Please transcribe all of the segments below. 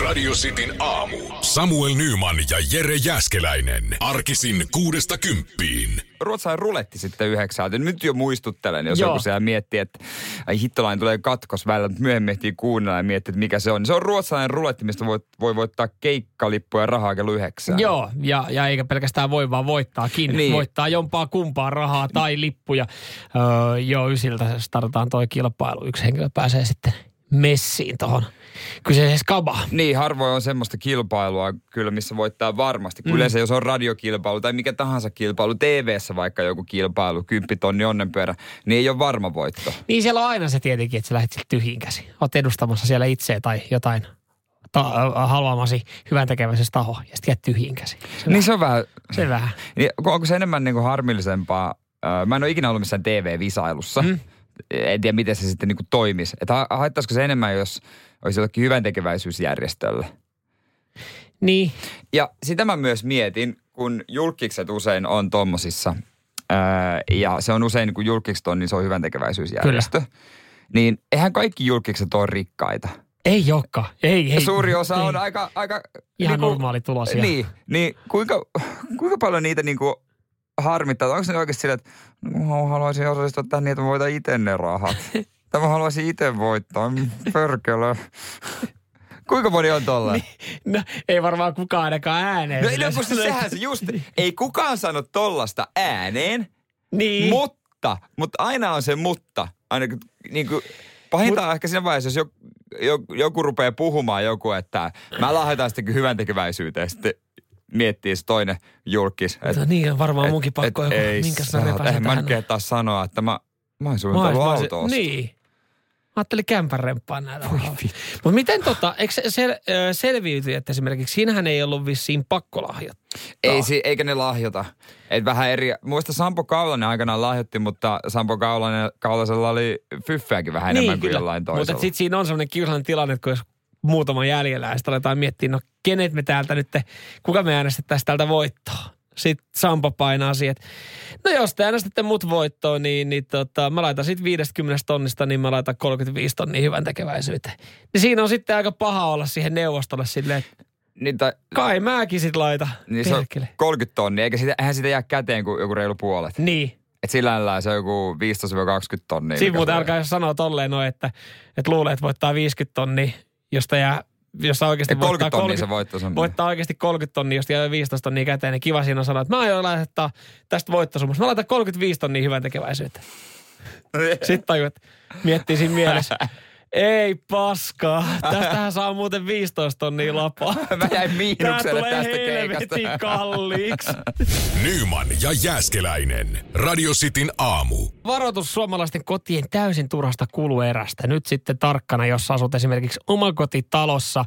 Radio Cityn aamu. Samuel Nyman ja Jere Jäskeläinen. Arkisin kuudesta kymppiin. Ruotsalainen ruletti sitten yhdeksältä. Nyt jo muistuttelen, jos Joo. joku siellä miettii, että ai hittolainen tulee katkos välillä, mutta myöhemmin ehtii kuunnella ja miettiä, että mikä se on. Se on ruotsalainen ruletti, mistä voi, voi voittaa keikkalippuja ja rahaa kello yhdeksään. Joo, ja, ja eikä pelkästään voi, vaan voittaakin. Niin. Niin. Voittaa jompaa kumpaa rahaa tai lippuja. Öö, joo, ysiltä startataan toi kilpailu. Yksi henkilö pääsee sitten messiin tuohon kyseiseen skabaan. Niin, harvoin on semmoista kilpailua kyllä, missä voittaa varmasti. Mm. Yleensä jos on radiokilpailu tai mikä tahansa kilpailu, TV-ssä vaikka joku kilpailu, kymppitonni onnenpyörä, niin ei ole varma voitto. Niin siellä on aina se tietenkin, että sä lähdet tyhjiin käsin. Oot edustamassa siellä itseä tai jotain ta- haluamasi hyvän tekeväisessä taho ja sitten jäät tyhjiin käsin. Se, Niin se on vähän, se vähän. niin, onko se enemmän niin kuin harmillisempaa? Ö, Mä en ole ikinä ollut missään TV-visailussa. Mm. En tiedä, miten se sitten niin kuin toimisi. Että ha- haittaisiko se enemmän, jos olisi jollekin hyvän tekeväisyysjärjestölle? Niin, Ja sitä mä myös mietin, kun julkikset usein on tommosissa, ää, ja se on usein, kun julkikset on, niin se on hyvän tekeväisyysjärjestö. Kyllä. Niin eihän kaikki julkikset ole rikkaita. ei jokka. Ei, ei. suuri osa ei. on aika... aika Ihan normaali tulosia. Niin, niin kuinka, kuinka paljon niitä niinku harmittaa? Onko se oikeasti sillä, että no, haluaisin osallistua tähän niin, että mä voitan itse ne rahat. Tai mä haluaisin itse voittaa. Mm, Pörkölö. Kuinka moni on tolla? Niin. No, ei varmaan kukaan ainakaan ääneen. No, no kun se, sehän se just, ei kukaan sano tollasta ääneen, Niin. mutta, mutta aina on se mutta. Aina niin kuin, pahinta on ehkä siinä vaiheessa, jos joku, joku, joku rupeaa puhumaan joku, että mä lahjoitan sitten hyvän tekeväisyyteen, sitten miettii se toinen julkis. Et, Mutta niin on varmaan munkin pakko joku, ei minkäs mä repäsen eihän mä nyt kehtaa sanoa, että mä, mä ois- suunnitellut mä ois- autoa. Niin. Mä ajattelin kämpän remppaan näitä. Mutta miten tota, eikö se sel, ö, selviytyy, että esimerkiksi siinähän ei ollut vissiin pakko lahjoittaa? Ei, si- eikä ne lahjota. Et vähän eri, muista Sampo Kaulanen aikanaan lahjoitti, mutta Sampo Kaulanen, Kaulasella oli fyffääkin vähän enemmän kuin jollain toisella. Mutta sitten siinä on semmoinen kiusallinen tilanne, että kun jos muutama jäljellä ja sitten aletaan miettiä, no kenet me täältä nyt, kuka me äänestettäisiin täältä voittoa? Sitten Sampo painaa siihen, että no jos te äänestätte mut voittoon, niin, niin tota, mä laitan sitten 50 tonnista, niin mä laitan 35 tonnia hyvän tekeväisyyteen. Niin siinä on sitten aika paha olla siihen neuvostolle silleen, että niin, tai, kai mäkin sit laita. niin se on Perkele. 30 tonnia, eikä sitä, eihän sitä jää käteen kuin joku reilu puolet. Niin. Et sillä lailla se on joku 15-20 tonnia. Siinä muuten alkaa jos sanoa tolleen noin, että, että luulee, että voittaa 50 tonnia, josta jää, jossa oikeasti Et 30 voittaa tonnia se voitto on. voittaa oikeasti 30 tonnia, josta jää 15 tonnia käteen, niin kiva siinä on sanoa, että mä aion laittaa tästä voittosumusta. Mä laitan 35 tonnia hyvän tekeväisyyteen. Sitten tajuu, että miettii siinä mielessä, ei paskaa, tästähän saa muuten 15 tonnia lapaa. Mä jäin miinukselle tulee tästä keikasta. helvetin kalliiksi. Nyman ja Jääskeläinen. Radio Cityn aamu. Varoitus suomalaisten kotien täysin turhasta kuluerästä. Nyt sitten tarkkana, jos asut esimerkiksi omakotitalossa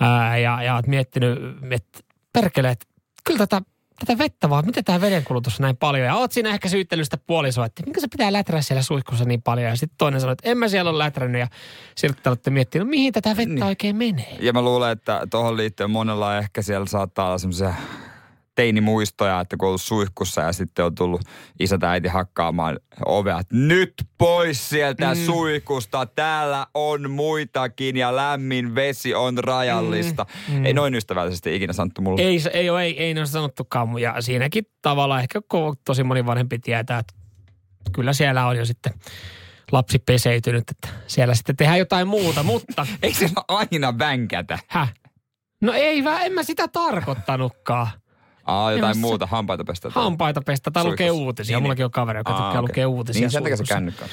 ää, ja, ja oot miettinyt, että perkele, että kyllä tätä, tätä vettä vaan, miten tämä vedenkulutus on näin paljon. Ja oot siinä ehkä syyttänyt sitä puolisoa, että minkä se pitää läträtä siellä suihkussa niin paljon. Ja sitten toinen sanoo, että en mä siellä ole lätrännyt. Ja sitten te olette miettinyt, no mihin tätä vettä niin. oikein menee. Ja mä luulen, että tuohon liittyen monella ehkä siellä saattaa olla semmoisia teinimuistoja, että kun on ollut suihkussa ja sitten on tullut isä tai äiti hakkaamaan ovea, nyt pois sieltä mm. suihkusta, täällä on muitakin ja lämmin vesi on rajallista. Mm. Ei noin ystävällisesti ikinä sanottu mulle. Ei, se- ei, ole, ei, ei ne ole sanottukaan. Ja siinäkin tavalla ehkä tosi moni vanhempi tietää, että kyllä siellä on jo sitten lapsi peseytynyt, että siellä sitten tehdään jotain muuta, mutta Eikö siellä aina vänkätä? häh? No ei, en mä sitä tarkoittanutkaan. Aa, jotain mä muuta, hampaita pestä. Hampaita pestä tai lukee uutisia. Niin, Mullakin on kaveri, joka Aa, tykkää okei. lukea uutisia Niin, sen takia se kännykkä.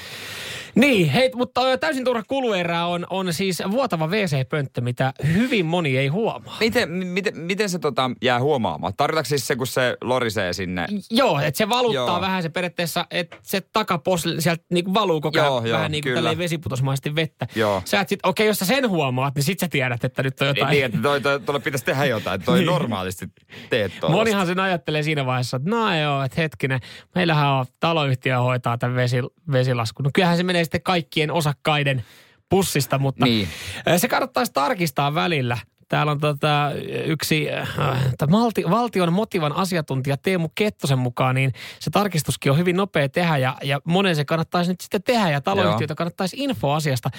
Niin, hei, mutta täysin turha kuluerä on, on siis vuotava WC-pönttö, mitä hyvin moni ei huomaa. Miten, miten, miten se tota, jää huomaamaan? Tarkoitatko siis se, kun se lorisee sinne? Joo, että se valuttaa Joo. vähän se periaatteessa, että se takapos sieltä niinku valuu koko ajan Joo, vähän niin kuin vesiputosmaisesti vettä. Joo. Sä et sit, okei, jos sä sen huomaat, niin sit sä tiedät, että nyt on jotain. Niin, että toi, toi, tuolla pitäisi tehdä jotain. että Toi Niin. normaalisti teet tuolla. Monihan sen ajattelee siinä vaiheessa, että no joo, että hetkinen, meillähän on taloyhtiö hoitaa tämän vesi, vesilaskun. No kyllähän se menee sitten kaikkien osakkaiden pussista, mutta Niin. se kannattaisi tarkistaa välillä. Täällä on tota, yksi äh, malti, valtion motivan asiantuntija Teemu Kettosen mukaan, niin se tarkistuskin on hyvin nopea tehdä ja, ja monen se kannattaisi nyt sitten tehdä ja taloyhtiöitä kannattaisi info asiasta,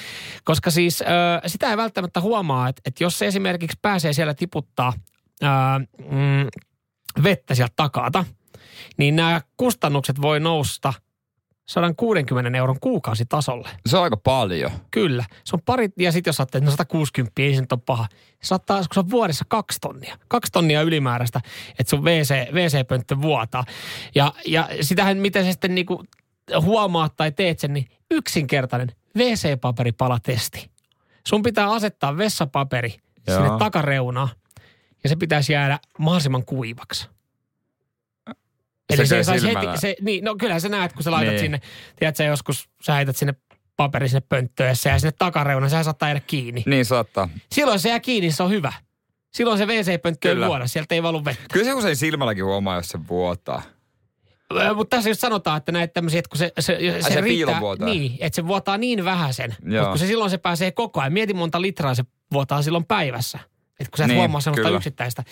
koska siis äh, sitä ei välttämättä huomaa, että, että jos se esimerkiksi pääsee siellä tiputtaa äh, mm, vettä sieltä takata, niin nämä kustannukset voi nousta – 160 euron kuukausitasolle. Se on aika paljon. Kyllä. Se on pari, ja sitten jos ajattelee, että no 160 ei se nyt ole paha. Se saattaa, kun se on vuodessa kaksi tonnia. Kaksi tonnia ylimääräistä, että sun WC, WC-pönttö vuotaa. Ja, ja sitähän, miten se sitten niinku huomaat tai teet sen, niin yksinkertainen WC-paperipalatesti. Sun pitää asettaa vessapaperi Joo. sinne takareunaan ja se pitäisi jäädä mahdollisimman kuivaksi. Eli se, se heti, se, niin, no kyllähän sä näet, kun sä laitat niin. sinne, tiedätkö joskus sä heität sinne paperi sinne pönttöössä ja sinne takareunaan, sehän saattaa jäädä kiinni. Niin saattaa. Silloin se jää kiinni, se on hyvä. Silloin se WC-pönttö ei vuoda, sieltä ei valu vettä. Kyllä se usein silmälläkin huomaa, jos se vuotaa. Mutta tässä just sanotaan, että näitä tämmöisiä, että kun se, se, se, se riittää, niin, että se vuotaa niin vähän sen, mutta kun se silloin se pääsee koko ajan. Mieti monta litraa se vuotaa silloin päivässä. Että kun sä et niin, huomaa sellaista kyllä. yksittäistä.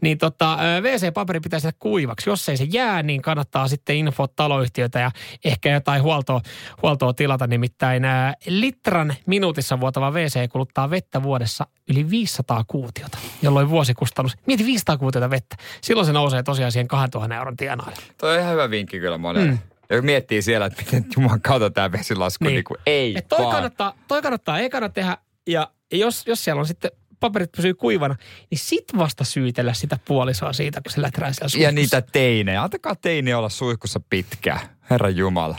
Niin tota, WC-paperi pitäisi tehdä kuivaksi. Jos ei se jää, niin kannattaa sitten info taloyhtiötä ja ehkä jotain huoltoa, huoltoa tilata. Nimittäin ää, litran minuutissa vuotava WC kuluttaa vettä vuodessa yli 500 kuutiota, jolloin vuosikustannus, mieti 500 kuutiota vettä. Silloin se nousee tosiaan siihen 2000 euron tienaille. Toi on ihan hyvä vinkki kyllä monelle. Mm. Ja miettii siellä, että miten Jumalan kautta tämä vesilasku, niin, niin kuin ei Et toi, vaan. kannattaa, toi kannattaa ekana tehdä, ja jos, jos siellä on sitten paperit pysyy kuivana, niin sit vasta syytellä sitä puolisoa siitä, kun se läträä siellä suihkussa. Ja niitä teinejä. Antakaa teini olla suihkussa pitkään. Herra Jumala.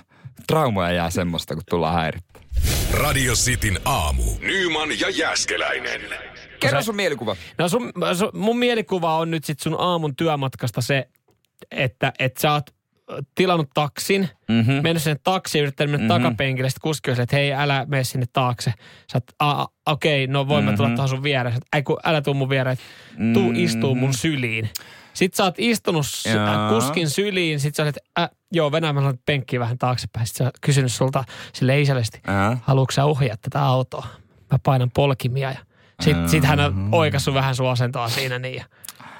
Traumoja jää semmoista, kun tullaan häirittä. Radio Cityn aamu. Nyman ja Jäskeläinen. Kerro sun mielikuva. No sun, sun, mun mielikuva on nyt sit sun aamun työmatkasta se, että, että sä oot tilannut taksin, mm-hmm. mennyt sinne taksiin, yrittänyt mennä mm-hmm. takapenkille, sitten kuski että hei, älä mene sinne taakse. Sä okei, okay, no voin mm-hmm. tulla tuohon sun viereen. Ei kun älä tuu mun viereen, tuu mm-hmm. istuu mun syliin. Sitten sä oot istunut Jaa. kuskin syliin, sit sä olet, äh, joo, Venäjä mä penkkiä vähän taaksepäin. Sitten sä kysynyt sulta sille isällisesti, haluatko sä ohjaa tätä autoa? Mä painan polkimia ja sitten sit hän on oikassut vähän sun asentoa siinä niin. Ja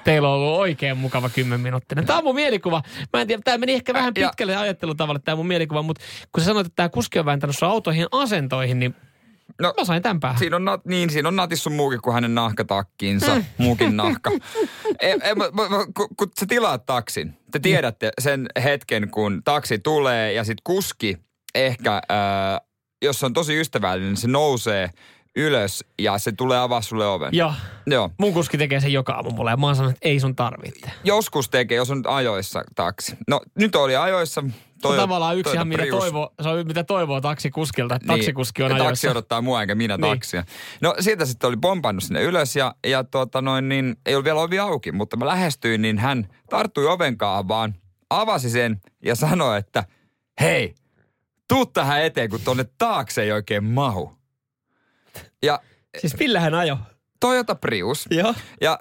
Teillä on ollut oikein mukava 10 minuuttia. Tämä on mun mielikuva. Mä en tiedä, tämä meni ehkä vähän pitkälle ja. ajattelutavalle tämä mun mielikuva, mutta kun sä sanoit, että tämä kuski on vääntänyt sun autoihin asentoihin, niin No, mä sain tämän päähän. Siinä on, nat, niin, siinä on natissu muukin kuin hänen nahkatakkinsa, mm. muukin nahka. e, e, kun, kun sä tilaat taksin, te mm. tiedätte sen hetken, kun taksi tulee ja sitten kuski ehkä, äh, jos se on tosi ystävällinen, niin se nousee – ylös ja se tulee avaa sulle oven. Joo. Joo. Mun kuski tekee sen joka aamu mulle ja mä oon sanonut, että ei sun tarvitse. Joskus tekee, jos on ajoissa taksi. No nyt oli ajoissa. Toi, se on tavallaan yksi ihan mitä toivoo, se on mitä toivoo taksikuskilta, että niin, taksikuski on ajoissa. Taksi odottaa mua enkä minä niin. taksia. No siitä sitten oli pompannut sinne ylös ja, ja tuota noin niin, ei ollut vielä ovi auki, mutta mä lähestyin, niin hän tarttui ovenkaan vaan, avasi sen ja sanoi, että hei, tuu tähän eteen, kun tuonne taakse ei oikein mahu. Ja, siis millä hän ajo? Toyota Prius. Joo. Ja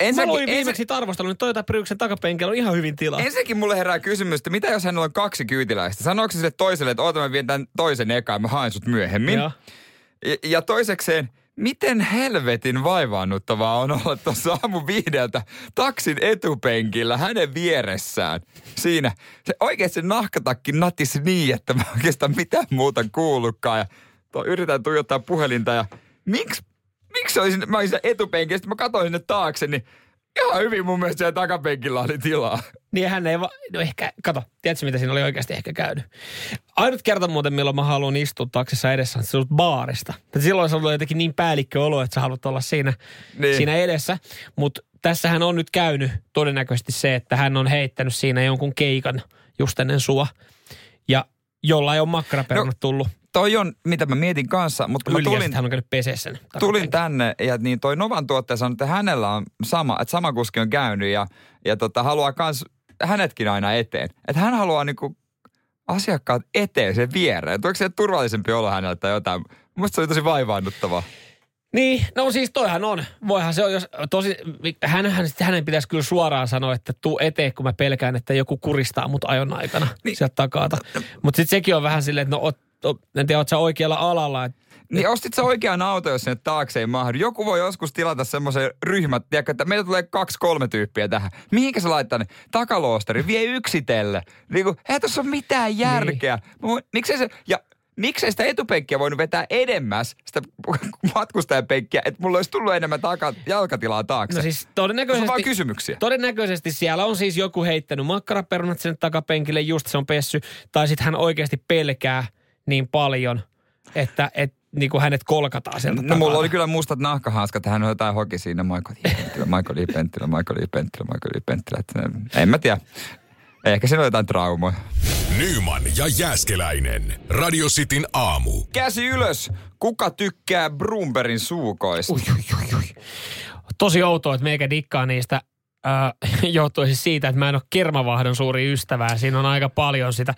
Ensinnäkin, Mä luin viimeksi ensin... arvostelun, niin Toyota Priuksen takapenkillä on ihan hyvin tilaa. Ensinnäkin mulle herää kysymys, että mitä jos hänellä on kaksi kyytiläistä? Sanooko se sille toiselle, että oota mä vien tämän toisen ekaan, mä haen sut myöhemmin. Ja, ja toisekseen, miten helvetin vaivaannuttavaa on olla tuossa aamu viideltä taksin etupenkillä hänen vieressään. Siinä se oikeasti nahkatakki natisi niin, että mä oikeastaan mitään muuta kuullutkaan. Ja to, yritän tuijottaa puhelinta ja miksi, miksi olisin, mä olisin etupenkin, sitten mä katsoin sinne taakse, niin ihan hyvin mun mielestä siellä takapenkillä oli tilaa. Niin hän ei va- no ehkä, kato, tiedätkö mitä siinä oli oikeasti ehkä käynyt? Ainut kerta muuten, milloin mä haluan istua taksissa edessä, on se ollut baarista. Silloin se ollut jotenkin niin päällikköolo, että sä haluat olla siinä, niin. siinä edessä. Mutta tässähän on nyt käynyt todennäköisesti se, että hän on heittänyt siinä jonkun keikan just ennen sua. Ja jolla ei ole makkaraperunat no, tullut toi on, mitä mä mietin kanssa, mutta kun mä tulin, hän on käynyt sen. Tulin tänne ja niin toi Novan tuottaja sanoi, että hänellä on sama, että sama kuski on käynyt ja, ja tota, haluaa kans hänetkin aina eteen. Että hän haluaa niinku asiakkaat eteen sen viereen. Tuleeko se turvallisempi olla hänellä tai jotain? Musta se oli tosi vaivaannuttavaa. Niin, no siis toihan on. Voihan se on, jos tosi, hänhän, hänen pitäisi kyllä suoraan sanoa, että tuu eteen, kun mä pelkään, että joku kuristaa mut ajon aikana niin. sieltä takaa. Mutta sitten sekin on vähän silleen, että no en tiedä, oletko oikealla alalla. Niin ostit sä oikean auto, jos sinne taakse ei mahdu. Joku voi joskus tilata semmoisen ryhmät, tiedätkö, että meillä tulee kaksi, kolme tyyppiä tähän. Mihinkä sä laittaa ne? Takaloosteri, vie yksitelle. Niin kuin, eihän tässä ole mitään järkeä. Niin. Miksei se, ja miksei sitä etupenkkiä voinut vetää edemmäs, sitä matkustajapenkkiä, että mulla olisi tullut enemmän taka, jalkatilaa taakse. No siis todennäköisesti... Se on vaan kysymyksiä. Todennäköisesti siellä on siis joku heittänyt makkaraperunat sinne takapenkille, just se on pessy. Tai sitten hän oikeasti pelkää niin paljon, että, että niin kuin hänet kolkataan sieltä No takana. mulla oli kyllä mustat nahkahanskat, hän on jotain hoki siinä, Michael J. Penttilä, Michael J. Penttilä, Michael J. Penttilä, Michael J. Penttilä. Että, en mä tiedä. Ehkä siinä on jotain traumoja. Nyman ja Jääskeläinen. Radio Cityn aamu. Käsi ylös. Kuka tykkää Brumberin suukoista? Ui, ui, ui, ui. Tosi outoa, että meikä dikkaa niistä äh, johtui siis siitä, että mä en ole kermavahdon suuri ystävä. Siinä on aika paljon sitä.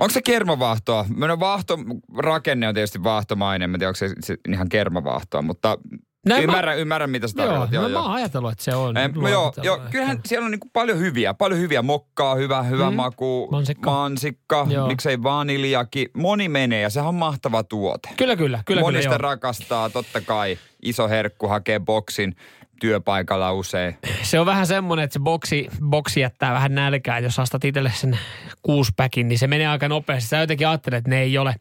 Onko se kermavahtoa? Meidän vahto, rakenne on tietysti vahtomainen. Mä en tiedä, onko se, se ihan kermavahtoa, mutta Näin ymmärrän, ymmärrän, mitä sä Joo, tarkoitat. no, mä oon ajatellut, että se on. Eh, no joo, joo, ehkä. kyllähän siellä on niinku paljon hyviä, paljon hyviä. Mokkaa, hyvä, hyvä Mm. maku, Mansikka. mansikka Joo. miksei vaniljakin. Moni menee ja sehän on mahtava tuote. Kyllä, kyllä. kyllä, Moni kyllä joo. rakastaa, totta kai. Iso herkku hakee boksin työpaikalla usein. Se on vähän semmoinen, että se boksi, boksi jättää vähän nälkää. Jos astat itselle sen kuuspäkin, niin se menee aika nopeasti. Sä jotenkin ajattelet, että ne ei ole,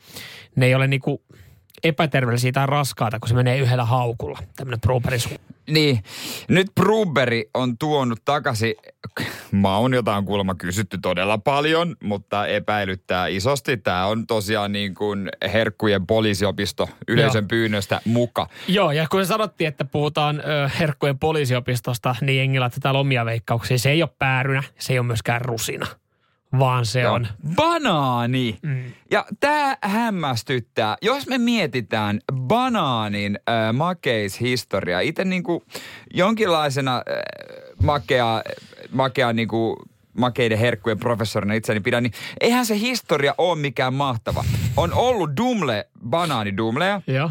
ne ei ole niinku epäterveellisiä tai raskaita, kun se menee yhdellä haukulla. Tämmöinen Bruberin su- Niin, nyt Bruberi on tuonut takaisin, maun jota on kuulemma kysytty todella paljon, mutta epäilyttää isosti. Tämä on tosiaan niin kuin herkkujen poliisiopisto yleisön Joo. pyynnöstä muka. Joo, ja kun sanottiin, että puhutaan ö, herkkujen poliisiopistosta, niin jengillä että täällä omia veikkauksia. Se ei ole päärynä, se ei ole myöskään rusina, vaan se Joo. on. Banaani. Mm. Ja tämä hämmästyttää. Jos me mietitään banaanin äh, makeishistoria, itse niinku jonkinlaisena äh, makea, makea niinku makeiden herkkujen professorina itseni pidän, niin eihän se historia ole mikään mahtava. On ollut dumle, banaanidumleja, Joo.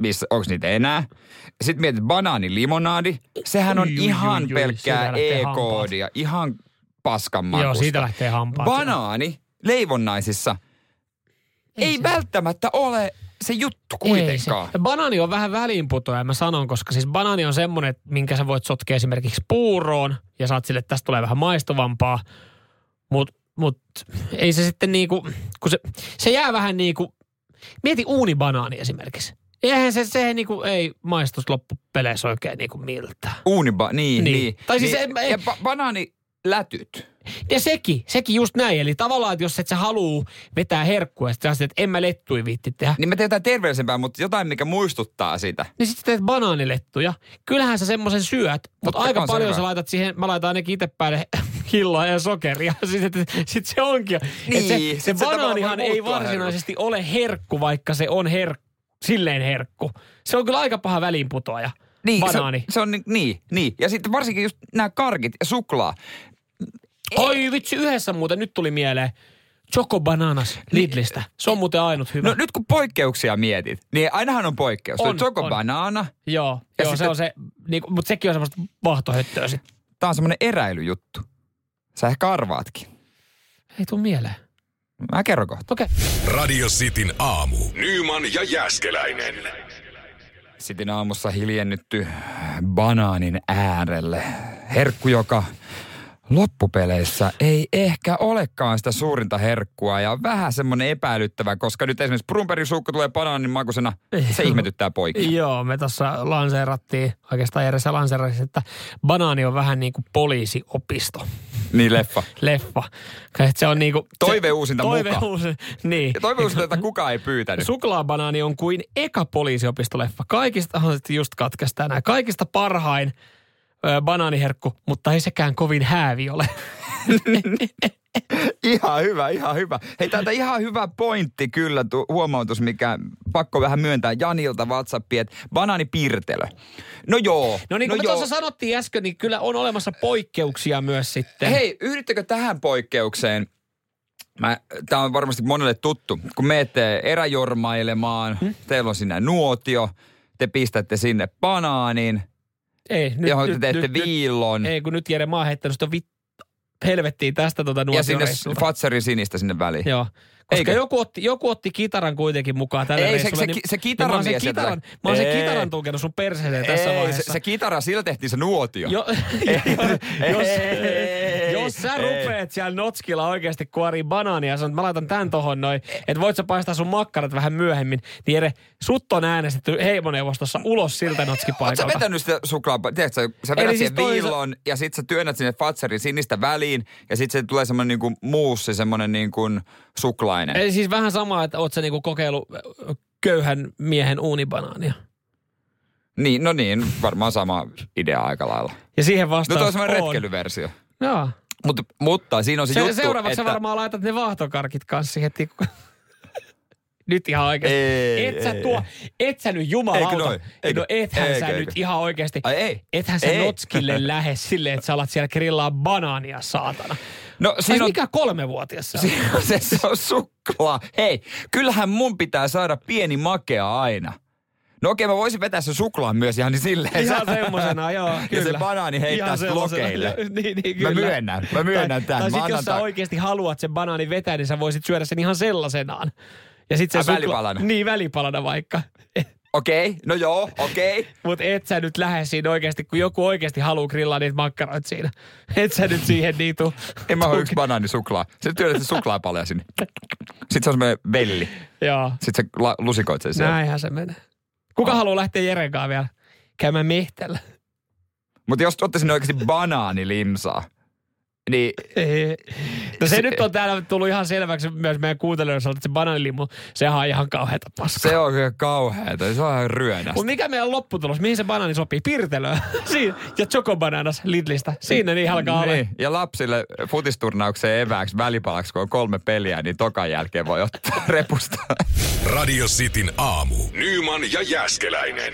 missä, onko niitä enää? Sitten mietit banaanilimonaadi, sehän on Ui, ihan ui, pelkkää E-koodia, ihan paskan makusta. Joo, siitä lähtee hampaat. Banaani leivonnaisissa ei, Ei ei se- välttämättä ole se juttu kuitenkaan. Ei se. Banaani on vähän väliinputoja, mä sanon, koska siis banaani on semmoinen, että minkä sä voit sotkea esimerkiksi puuroon ja saat sille, että tästä tulee vähän maistuvampaa. Mutta mut, ei se sitten niinku, kun se, se jää vähän niinku, mieti uunibanaani esimerkiksi. Eihän se, se niinku, ei maistus loppupeleissä oikein niinku miltään. Uuniba, niin, Niin. niin. Tai siis niin. ei- ja ba- banaanilätyt. Ja sekin, sekin just näin. Eli tavallaan, että jos et sä haluu vetää herkkua, sanoit, että en mä lettui viitti tehdä, Niin mä teen jotain terveellisempää, mutta jotain, mikä muistuttaa sitä. niin sitten teet banaanilettuja. Kyllähän sä semmoisen syöt, mutta aika on paljon sä laitat siihen, mä laitan ainakin itse päälle hilloa ja sokeria. Sitten sit se onkin. Niin, Et se, sit se banaanihan ei varsinaisesti ole herkku, vaikka se on her, silleen herkku. Se on kyllä aika paha väliinputoaja. Niin, Banaani. Se, se on ni- niin, niin. Ja sitten varsinkin just nämä karkit ja suklaa. Oi vitsi, yhdessä muuten nyt tuli mieleen. Choco Bananas Lidlistä. Se on muuten ainut hyvä. No nyt kun poikkeuksia mietit, niin ainahan on poikkeus. On, Choco on. Banana. joo, Ja joo se on se, niinku, mutta sekin on semmoista vahtohöttöä sitten. Tää on semmonen eräilyjuttu. Sä ehkä arvaatkin. Ei tuu mieleen. Mä kerron kohta. Okei. Radio Cityn aamu. Nyman ja Jääskeläinen. Sitten aamussa hiljennytty banaanin äärelle. Herkku, joka loppupeleissä ei ehkä olekaan sitä suurinta herkkua ja vähän semmoinen epäilyttävä, koska nyt esimerkiksi Brumberin suukku tulee banaanin makusena, se ihmetyttää poikia. Joo, me tuossa lanseerattiin, oikeastaan Järjessä lanseerattiin, että banaani on vähän niin kuin poliisiopisto. Niin leffa. Leffa. Se on niin kuin... Toiveuusinta toive muka. uusi, niin. Ja toivoisin, että kukaan ei pyytänyt. Suklaabanaani on kuin eka poliisiopistoleffa. Kaikista, just katkaista tänään, kaikista parhain ö, banaaniherkku, mutta ei sekään kovin häävi ole. Ihan hyvä, ihan hyvä. Hei, täältä ihan hyvä pointti kyllä, tu, huomautus, mikä pakko vähän myöntää Janilta WhatsAppiin, että banaanipirtelö. No joo. No niin kuin no me tuossa sanottiin äsken, niin kyllä on olemassa poikkeuksia myös sitten. Hei, yhdyttekö tähän poikkeukseen? Mä, tää on varmasti monelle tuttu. Kun menette eräjormailemaan, hmm? teillä on sinne nuotio, te pistätte sinne banaanin, Ei, nyt, johon te teette viillon. Ei, kun nyt Jere, mä oon heittänyt sitä vit... helvettiin tästä tuota ja sinne. Fatserin sinistä sinne väliin. Joo. Koska Eikö? joku otti, joku otti kitaran kuitenkin mukaan tälle Ei, se- se ki- se niin mä oon sen kitaran, mä oon sen kitaran tunkenut sun perseeseen tässä vaiheessa. se, se kitara, sillä tehtiin se nuotio. Jo, jos, jos sä Ei. rupeat siellä notskilla oikeasti kuorii banaania ja sanot, että mä laitan tän tohon noin, että voit sä paistaa sun makkarat vähän myöhemmin, niin Jere, sut on äänestetty heimoneuvostossa ulos siltä Oletko sä notskipaikalta. vetänyt sitä suklaa, tiedätkö, sä- sä vedät siis toisa- viillon ja sit sä työnnät sinne Fatserin sinistä väliin ja sit se tulee semmonen niinku muussi, semmonen niinku suklainen. Eli siis vähän sama, että oot sä niinku kokeillut ö, köyhän miehen uunibanaania. Niin, no niin, varmaan sama idea aika lailla. Ja siihen No vastaus toi on semmoinen on. retkeilyversio. Joo. Mut, mutta siinä on se, Se, juttu, seuraavaksi että... varmaan laitat ne vaahtokarkit kanssa siihen tikkuun. Nyt ihan oikeasti. Ei, et sä ei. tuo, et sä nyt jumalauta. Eikö noin? Eikö? No ethän Eikö, sä eikö? nyt ihan oikeasti. Ai ei. Ethän sä Ei. notskille lähde silleen, että sä alat siellä grillaa banaania, saatana. No siinä on, mikä kolmevuotias siinä on se, se on suklaa. Hei, kyllähän mun pitää saada pieni makea aina. No okei, mä voisin vetää sen suklaan myös ihan niin silleen. Ihan semmosena, joo, Ja kyllä. se banaani heittää Ihan sit semmosena, lokeille. joo, Niin, niin, Mä kyllä. myönnän, mä myönnän tai, tämän. Tai Mä sit jos sä ta- oikeasti haluat sen banaanin vetää, niin sä voisit syödä sen ihan sellaisenaan. Ja sit se Ai, välipalana? Niin, välipalana vaikka. Okei, no joo, okei. Mutta et sä nyt lähde siinä oikeasti, kun joku oikeasti haluaa grillaa niitä makkaroita siinä. Et sä nyt siihen niin tuu. En mä oo yksi banaani suklaa. Sitten työnnät se suklaapalja sinne. Sitten se on semmoinen velli. Joo, Sitten sä la- lusikoit sen siellä. näinhän se menee. Kuka haluaa lähteä Jeren kanssa vielä käymään mehtällä? Mutta jos ottaisin oikeasti banaanilimsaa, niin No se, Se- nyt on täällä tullut ihan selväksi myös meidän kuuntelijoille, että se bananilimu, sehän on ihan kauheata paskaa. se on kyllä kauheeta. Se on ihan ryönästä. Mutta mikä meidän lopputulos? Mihin se banaani sopii? Pirtelöä. Siinä. Ja Chocobananas Lidlistä. Siinä niin alkaa olla. Niin, ja lapsille futisturnaukseen evääksi välipalaksi, kun on kolme peliä, niin tokan jälkeen voi ottaa repusta. Radio Cityn aamu. Nyman ja Jäskeläinen.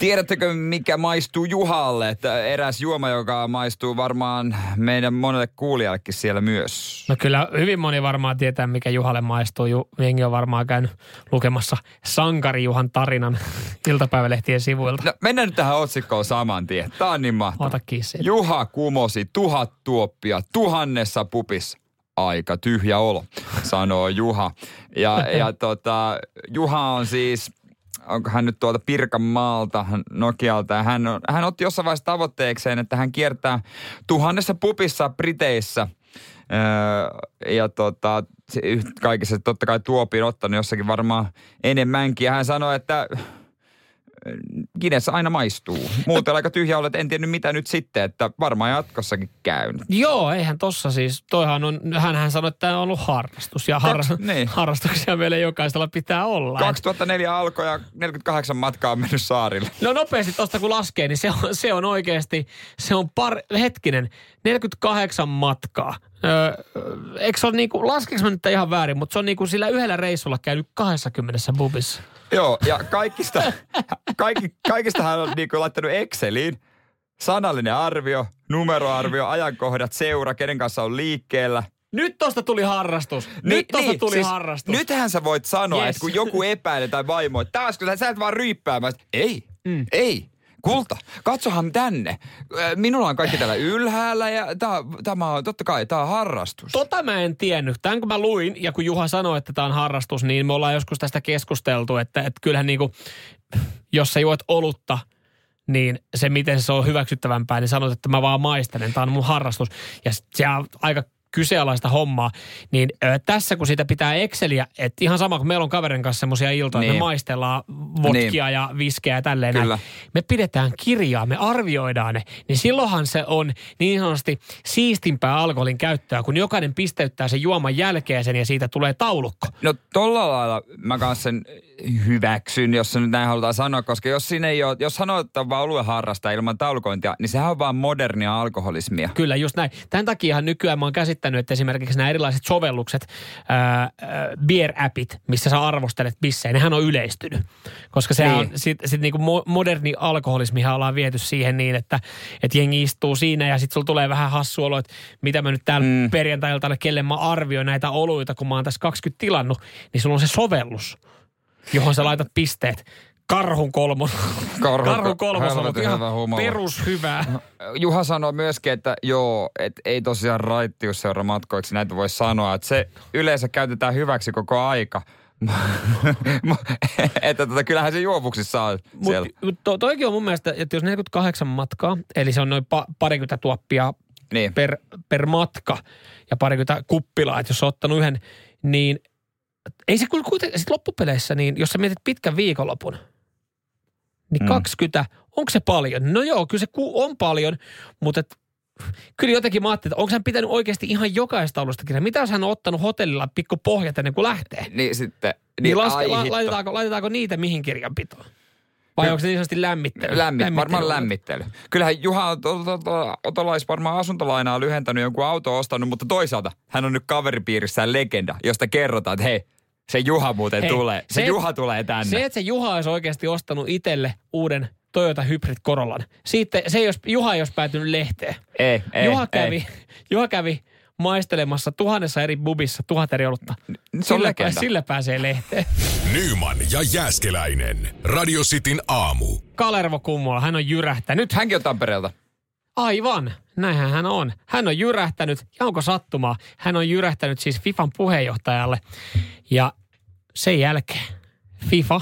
Tiedättekö, mikä maistuu Juhalle? Että eräs juoma, joka maistuu varmaan meidän monelle kuulijallekin siellä myös. No kyllä hyvin moni varmaan tietää, mikä Juhalle maistuu. Ju, jengi on varmaan käynyt lukemassa Sankari Juhan tarinan iltapäivälehtien sivuilta. No, mennään nyt tähän otsikkoon saman tien. Tää on niin mahtavaa. Ota. Juha kumosi tuhat tuoppia tuhannessa pupissa. Aika tyhjä olo, sanoo Juha. Ja, ja tota, Juha on siis, onko hän nyt tuolta Pirkanmaalta, Nokialta, ja hän, on, hän otti jossain vaiheessa tavoitteekseen, että hän kiertää tuhannessa pupissa Briteissä. Öö, ja tota, kaikissa totta kai tuopin ottanut jossakin varmaan enemmänkin. Ja hän sanoi, että Guinness aina maistuu. Muuten aika tyhjä olet, en tiennyt mitä nyt sitten, että varmaan jatkossakin käyn. Joo, eihän tossa siis, toihan on, hänhän sanoi, että tämä on ollut harrastus. Ja har, Kaks- niin. harrastuksia meillä jokaisella pitää olla. 2004 alkoi ja 48 matkaa on mennyt saarille. No nopeasti tosta kun laskee, niin se on, se on oikeasti, se on par, hetkinen, 48 matkaa. Öö, eikö se ole niinku, laskeeko mä nyt ihan väärin, mutta se on niinku sillä yhdellä reissulla käynyt 20 bubissa. Joo, ja kaikista, kaikki, kaikista hän on niinku laittanut Exceliin sanallinen arvio, numeroarvio, ajankohdat, seura, kenen kanssa on liikkeellä. Nyt tosta tuli harrastus. Nyt tosta tuli harrastus. Siis Nythän sä voit sanoa, Yes. että kun joku epäilee tai vaimo, että taas kun sä, sä et vaan ryyppäämään. Ei, mm. ei. Kulta, katsohan tänne. Minulla on kaikki täällä ylhäällä ja tämä on, totta kai, tämä on harrastus. Tota mä en tiennyt. Tämän kun mä luin ja kun Juha sanoi, että tämä on harrastus, niin me ollaan joskus tästä keskusteltu, että, että kyllähän niinku, jos sä juot olutta, niin se miten se on hyväksyttävämpää, niin sanot, että mä vaan maistelen, tämä on mun harrastus. Ja se on aika kyseenalaista hommaa, niin ö, tässä kun sitä pitää Exceliä, että ihan sama kuin meillä on kaverin kanssa semmoisia iltoja, niin. Me maistellaan vodkia Niin. ja viskeä ja tälleen Kyllä. näin. Me pidetään kirjaa, me arvioidaan ne, niin silloinhan se on niin sanotusti siistimpää alkoholin käyttöä, kun jokainen pisteyttää sen juoman jälkeen sen ja siitä tulee taulukko. No tolla lailla mä kanssa sen hyväksyn, jos se nyt näin halutaan sanoa, koska jos siinä ei ole, jos sanoo, että on vaan oluen harrastaa ilman taulukointia, niin sehän on vaan modernia alkoholismia. Kyllä, just näin. Tämän takiahan nykyään mä oon käsittänyt, että esimerkiksi nämä erilaiset sovellukset, ää, ää, beer-appit, missä sä arvostelet bissejä, nehän on yleistynyt. Koska se Niin. on sit, sit niinku mo- moderni alkoholismihan ollaan viety siihen niin, että et jengi istuu siinä ja sitten sulla tulee vähän hassu olo, että mitä mä nyt täällä mm. Mm. perjantai kelle mä arvioin näitä oluita, kun mä oon tässä 20 tilannut, niin sulla on se sovellus, johon sä laitat pisteet. Karhun kolmos. Karhu- Karhun kolmos on ihan perushyvää. Juha sanoi myöskin, että joo, että ei tosiaan raittiusseura matkoiksi näitä voi sanoa, että se yleensä käytetään hyväksi koko aika. että tota, kyllähän se juovuksissa on siellä. Mutta mut to, toikin on mun mielestä, että jos 48 matkaa, eli se on noin pa, parikymmentä tuoppia Niin. per, per matka ja parikymmentä kuppilaa, että jos on ottanut yhden, niin ei se kyllä kuitenkin, sit loppupeleissä, niin jos sä mietit pitkän viikonlopun, niin Mm. 20, onko se paljon? No joo, kyllä se on paljon, mutta et, kyllä jotenkin mä ajattelin, että onko hän pitänyt oikeasti ihan jokaista alusta kirjaa? Mitä jos hän on ottanut hotellilla pikku pohjat ennen kuin lähtee? Niin sitten, Niin, niin, laske, la, laitetaanko, laitetaanko niitä mihin kirjanpitoon? Vai onko se niin sanotusti lämmittely? Lämmit, varmaan Lämmittely. lämmittely. Kyllähän Juha on to- to- to- Otolais varmaan asuntolainaa lyhentänyt, jonkun auto ostanut, mutta toisaalta hän on nyt kaveripiirissään legenda, josta kerrotaan, että hei, se Juha muuten Hei, tulee. Se, se- Juha tulee tänne. Se, että se Juha olisi oikeasti ostanut itselle uuden Toyota Hybrid Corollan. Siitä, se ei olisi, Juha ei olisi päätynyt lehteen. ei, ei, Juha, ei. kävi, Juha kävi maistelemassa tuhannessa eri bubissa tuhat eri olutta. Se on Sillä, legenda. sillä pääsee lehteen. Nyman ja Jääskeläinen. Radio Cityn aamu. Kalervo Kummola, hän on jyrähtänyt. Hänkin on Tampereelta. Aivan, näinhän hän on. Hän on jyrähtänyt, ja onko sattumaa, hän on jyrähtänyt siis FIFAn puheenjohtajalle. Ja sen jälkeen FIFA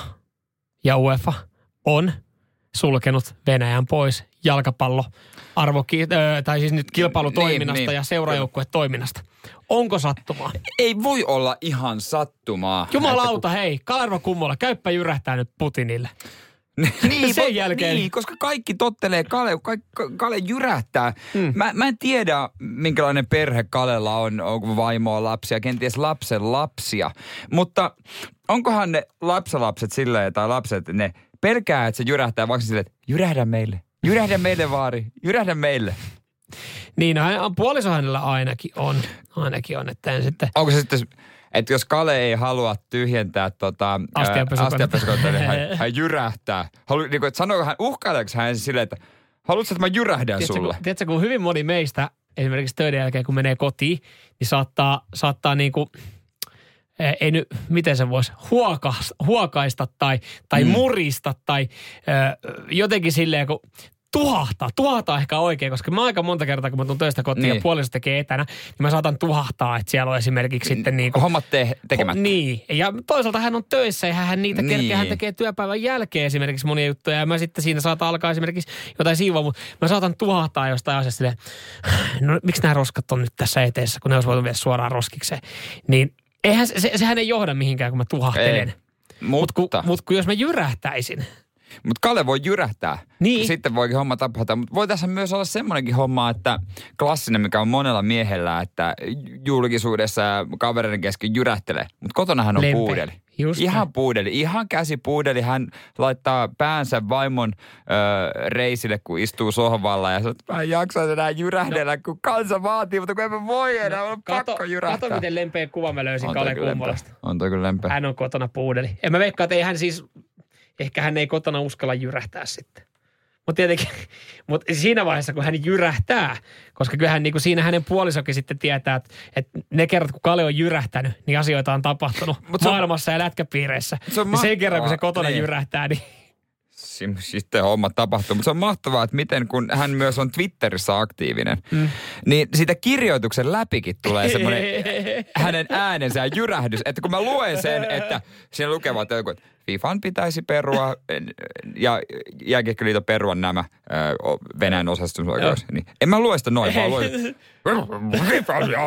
ja UEFA on sulkenut Venäjän pois jalkapallo arvoki, ö, tai siis nyt kilpailutoiminnasta Niin, niin. ja seurajoukkuetoiminnasta. Onko sattumaa? Ei voi olla ihan sattumaa. Jumalauta, hei, Kalervo Kummola, käyppä jyrähtää nyt Putinille. niin, Sen jälkeen- Niin, koska kaikki tottelee Kale, Ka- Ka- Kale jyrähtää. Mm. Mä, mä en tiedä, minkälainen perhe Kalella on, onko vaimoa, lapsia, kenties lapsen lapsia. Mutta onkohan ne lapsalapset silleen, tai lapset, ne pelkää, että se jyrähtää, vaikka silleen, että jyrähdä meille. Jyrähdä meille, vaari. Jyrähdä meille. Niin, no, hän, puoliso hänellä ainakin on. Ainakin on, että en sitten... Onko se sitten, että jos Kale ei halua tyhjentää tota, astianpesukonetta, niin hän, hän jyrähtää. Halu, niin kuin, että sanoiko hän, uhkaileeko hän silleen, että haluatko, että mä jyrähdän Tiedätkö, sulle? kun, tiedätkö, kun hyvin moni meistä esimerkiksi töiden jälkeen, kun menee kotiin, niin saattaa, saattaa niin kuin, eh, ei nyt, miten se voisi, huokaista, huokaista tai, tai mm. murista tai ö, jotenkin silleen, kun tuhahtaa. Tuhahtaa ehkä oikein, koska mä aika monta kertaa, kun mä tulen töistä kotiin niin. ja puoliso tekee etänä, niin mä saatan tuhahtaa, että siellä on esimerkiksi sitten niin kuin, Hommat te- tekemättä. niin, ja toisaalta hän on töissä ja hän niitä niin. Kerkeä, hän tekee työpäivän jälkeen esimerkiksi monia juttuja. Ja mä sitten siinä saatan alkaa esimerkiksi jotain siivoa, mutta mä saatan tuhahtaa jostain asiasta silleen, no miksi nämä roskat on nyt tässä eteessä, kun ne olisi voitu viedä suoraan roskikseen. Niin eihän, se, se- sehän ei johda mihinkään, kun mä tuhahtelen. Mutta, Mutta kun, mut kun jos mä jyrähtäisin, Mutta Kalle voi jyrähtää. Niin. Sitten voikin homma tapahtua. Mutta voi tässä myös olla semmoinenkin homma, että klassinen, mikä on monella miehellä, että julkisuudessa ja kavereiden kesken jyrähtelee. Mutta kotona hän on Lempeä. puudeli. Just ihan näin. puudeli, ihan käsipuudeli. Hän laittaa päänsä vaimon ö, reisille, kun istuu sohvalla ja sanoo, että mä en jaksa enää jyrähdellä, no. kun kansa vaatii, mutta kun en mä voi enää, no, on kato, pakko jyrähtää. kato miten lempeä kuva mä löysin Kale. Kummolasta. On toi kyllä lempeä. Hän on kotona puudeli. En mä veikkaa, että ei hän siis, ehkä hän ei kotona uskalla jyrähtää sitten. Mutta tietenkin, mutta siinä vaiheessa, kun hän jyrähtää, koska kyllähän niin kuin siinä hänen puolisokin sitten tietää, että, että ne kerrat, kun Kale on jyrähtänyt, niin asioita on tapahtunut Mut on- maailmassa ja lätkäpiireissä. Se on ja sen kerran, kun se kotona niin. jyrähtää, niin Sim- sitten hommat tapahtuu. Mutta se on mahtavaa, että miten kun hän myös on Twitterissä aktiivinen, mm. niin siitä kirjoituksen läpikin tulee semmoinen hänen äänensä ja jyrähdys. Että kun mä luen sen, että siinä että joku, että FIFAn pitäisi perua ja jääkiekkoliiton perua nämä Venäjän osastusoikeus. Niin en mä lue sitä noin, vaan luen, FIFAn ja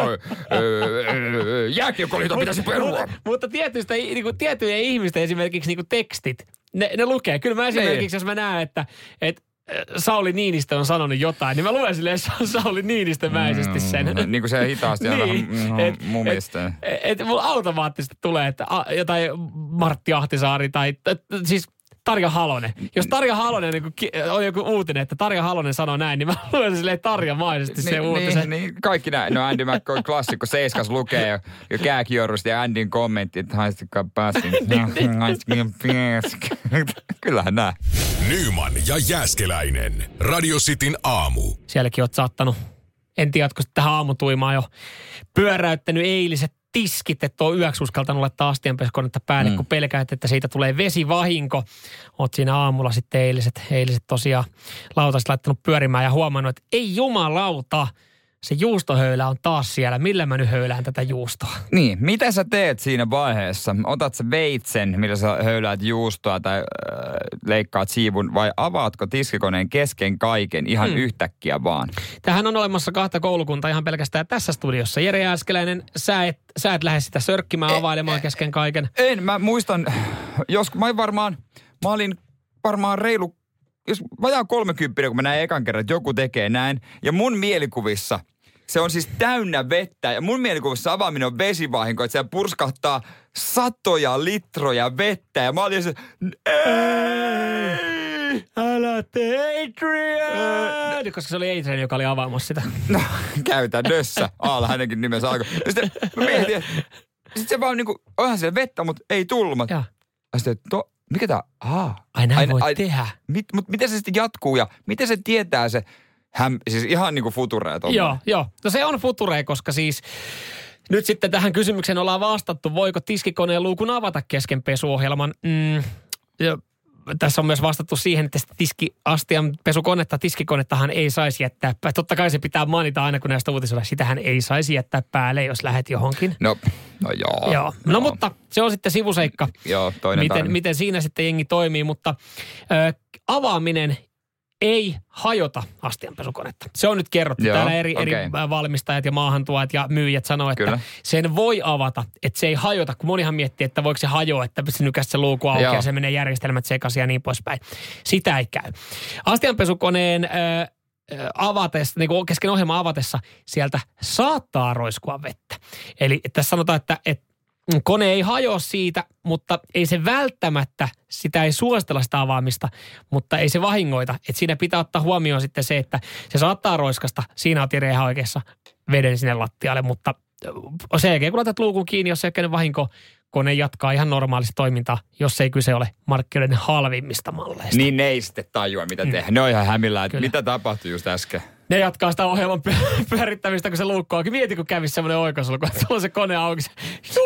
jääkiekkoliiton pitäisi perua. Mutta, mutta tietystä, niin kuin, tiettyjen ihmisten esimerkiksi niin kuin tekstit, ne, ne lukee. Kyllä mä esimerkiksi, jos mä näen, että, että äh, Sauli Niinistö on sanonut jotain, niin mä luen silleen Sa- Sauli Niinistömäisesti sen. Mm, niin kuin se hitaasti aina Niin, mm, et- mun et- mielestä. Et, et mulla automaattisesti tulee, että a, jotain Martti Ahtisaari tai t, t, siis Tarja Halonen. Jos Tarja Halonen niin ki, on joku uutinen, että Tarja Halonen sanoo näin, niin mä luen silleen tarjamaisesti se niin, uutisen. Niin, niin, kaikki näin. No Andy McCoy klassikko, Seiskas lukee jo, jo kääkiorrusta ja Andyn kommentti, että haistikaa pääskin. Haistikaa pääskin. Kyllähän nää. Nyman ja Jääskeläinen. Radio Cityn aamu. Sielläkin oot saattanut, en tiedä, tähän aamutuimaan jo pyöräyttänyt eiliset tiskit, että on yöksi uskaltanut laittaa astianpesukonetta päälle, mm. kun pelkäät, että siitä tulee vesivahinko. Oot siinä aamulla sitten eiliset, eiliset tosiaan lautaset laittanut pyörimään ja huomannut, että ei jumalauta – se juustohöylä on taas siellä. Millä mä nyt höylään tätä juustoa? Niin, mitä sä teet siinä vaiheessa? Otat sä veitsen, millä sä höyläät juustoa tai äh, leikkaat siivun vai avaatko tiskikoneen kesken kaiken ihan hmm. yhtäkkiä vaan? Tähän on olemassa kahta koulukuntaa ihan pelkästään tässä studiossa. Jere Jääskeläinen, sä et, sä et lähde sitä sörkkimään, availemaan e, kesken kaiken. En, mä muistan, jos mä varmaan, mä olin varmaan reilu jos vajaa 30, kun mä näin ekan kerran, että joku tekee näin. Ja mun mielikuvissa – se on siis täynnä vettä ja mun mielikuvassa avaaminen on vesivahinko, että se purskahtaa satoja litroja vettä ja mä olin se, ei, älä tee Adrian! Koska se oli Adrian, joka oli avaamassa sitä. No, käytännössä. Aalla hänenkin nimensä alkoi. Sitten mä mietin, sitten se vaan niinku, onhan siellä vettä, mutta ei tullut. Ja. Sitten, to, mikä tää? Aa, ai näin ai, voi ai, tehdä. Mit, mutta miten se sitten jatkuu ja miten se tietää se, Häm, siis ihan niin kuin futuree Joo, joo. No se on futuree, koska siis nyt sitten tähän kysymykseen ollaan vastattu, voiko tiskikoneen luukun avata kesken pesuohjelman. Mm, tässä on myös vastattu siihen, että tiskiastian pesukonetta, tiskikonettahan ei saisi jättää päälle. Totta kai se pitää mainita aina, kun näistä uutisoida. Sitähän ei saisi jättää päälle, jos lähet johonkin. No, no joo. joo. No, no mutta se on sitten sivuseikka. joo, toinen miten, miten siinä sitten jengi toimii, mutta ö, avaaminen ei hajota astianpesukonetta. Se on nyt kerrottu. Joo, Täällä eri, okay. eri valmistajat ja maahantuojat ja myyjät sanoo, että Kyllä. sen voi avata, että se ei hajota, kun monihan miettii, että voiko se hajoa, että se nykästä se luuku auki Joo. ja se menee järjestelmät sekaisin ja niin poispäin. Sitä ei käy. Astianpesukoneen äh, avatessa, niin kuin kesken ohjelman avatessa, sieltä saattaa roiskua vettä. Eli tässä sanotaan, että, että kone ei hajoa siitä, mutta ei se välttämättä, sitä ei suostella sitä avaamista, mutta ei se vahingoita. Et siinä pitää ottaa huomioon sitten se, että se saattaa roiskasta, siinä on Tire ihan oikeassa veden sinne lattialle, mutta sen jälkeen kun laitat luukun kiinni, jos se ei vahinko, kone jatkaa ihan normaalista toimintaa, jos ei kyse ole markkinoiden halvimmista malleista. Niin ne ei sitten tajua, mitä mm. tehdään. Ne on ihan hämillä, että Kyllä. mitä tapahtui just äsken ne jatkaa sitä ohjelman pyörittämistä, kun se luukko auki. Mieti, kun kävisi semmoinen oikosulku, että sulla on se kone auki.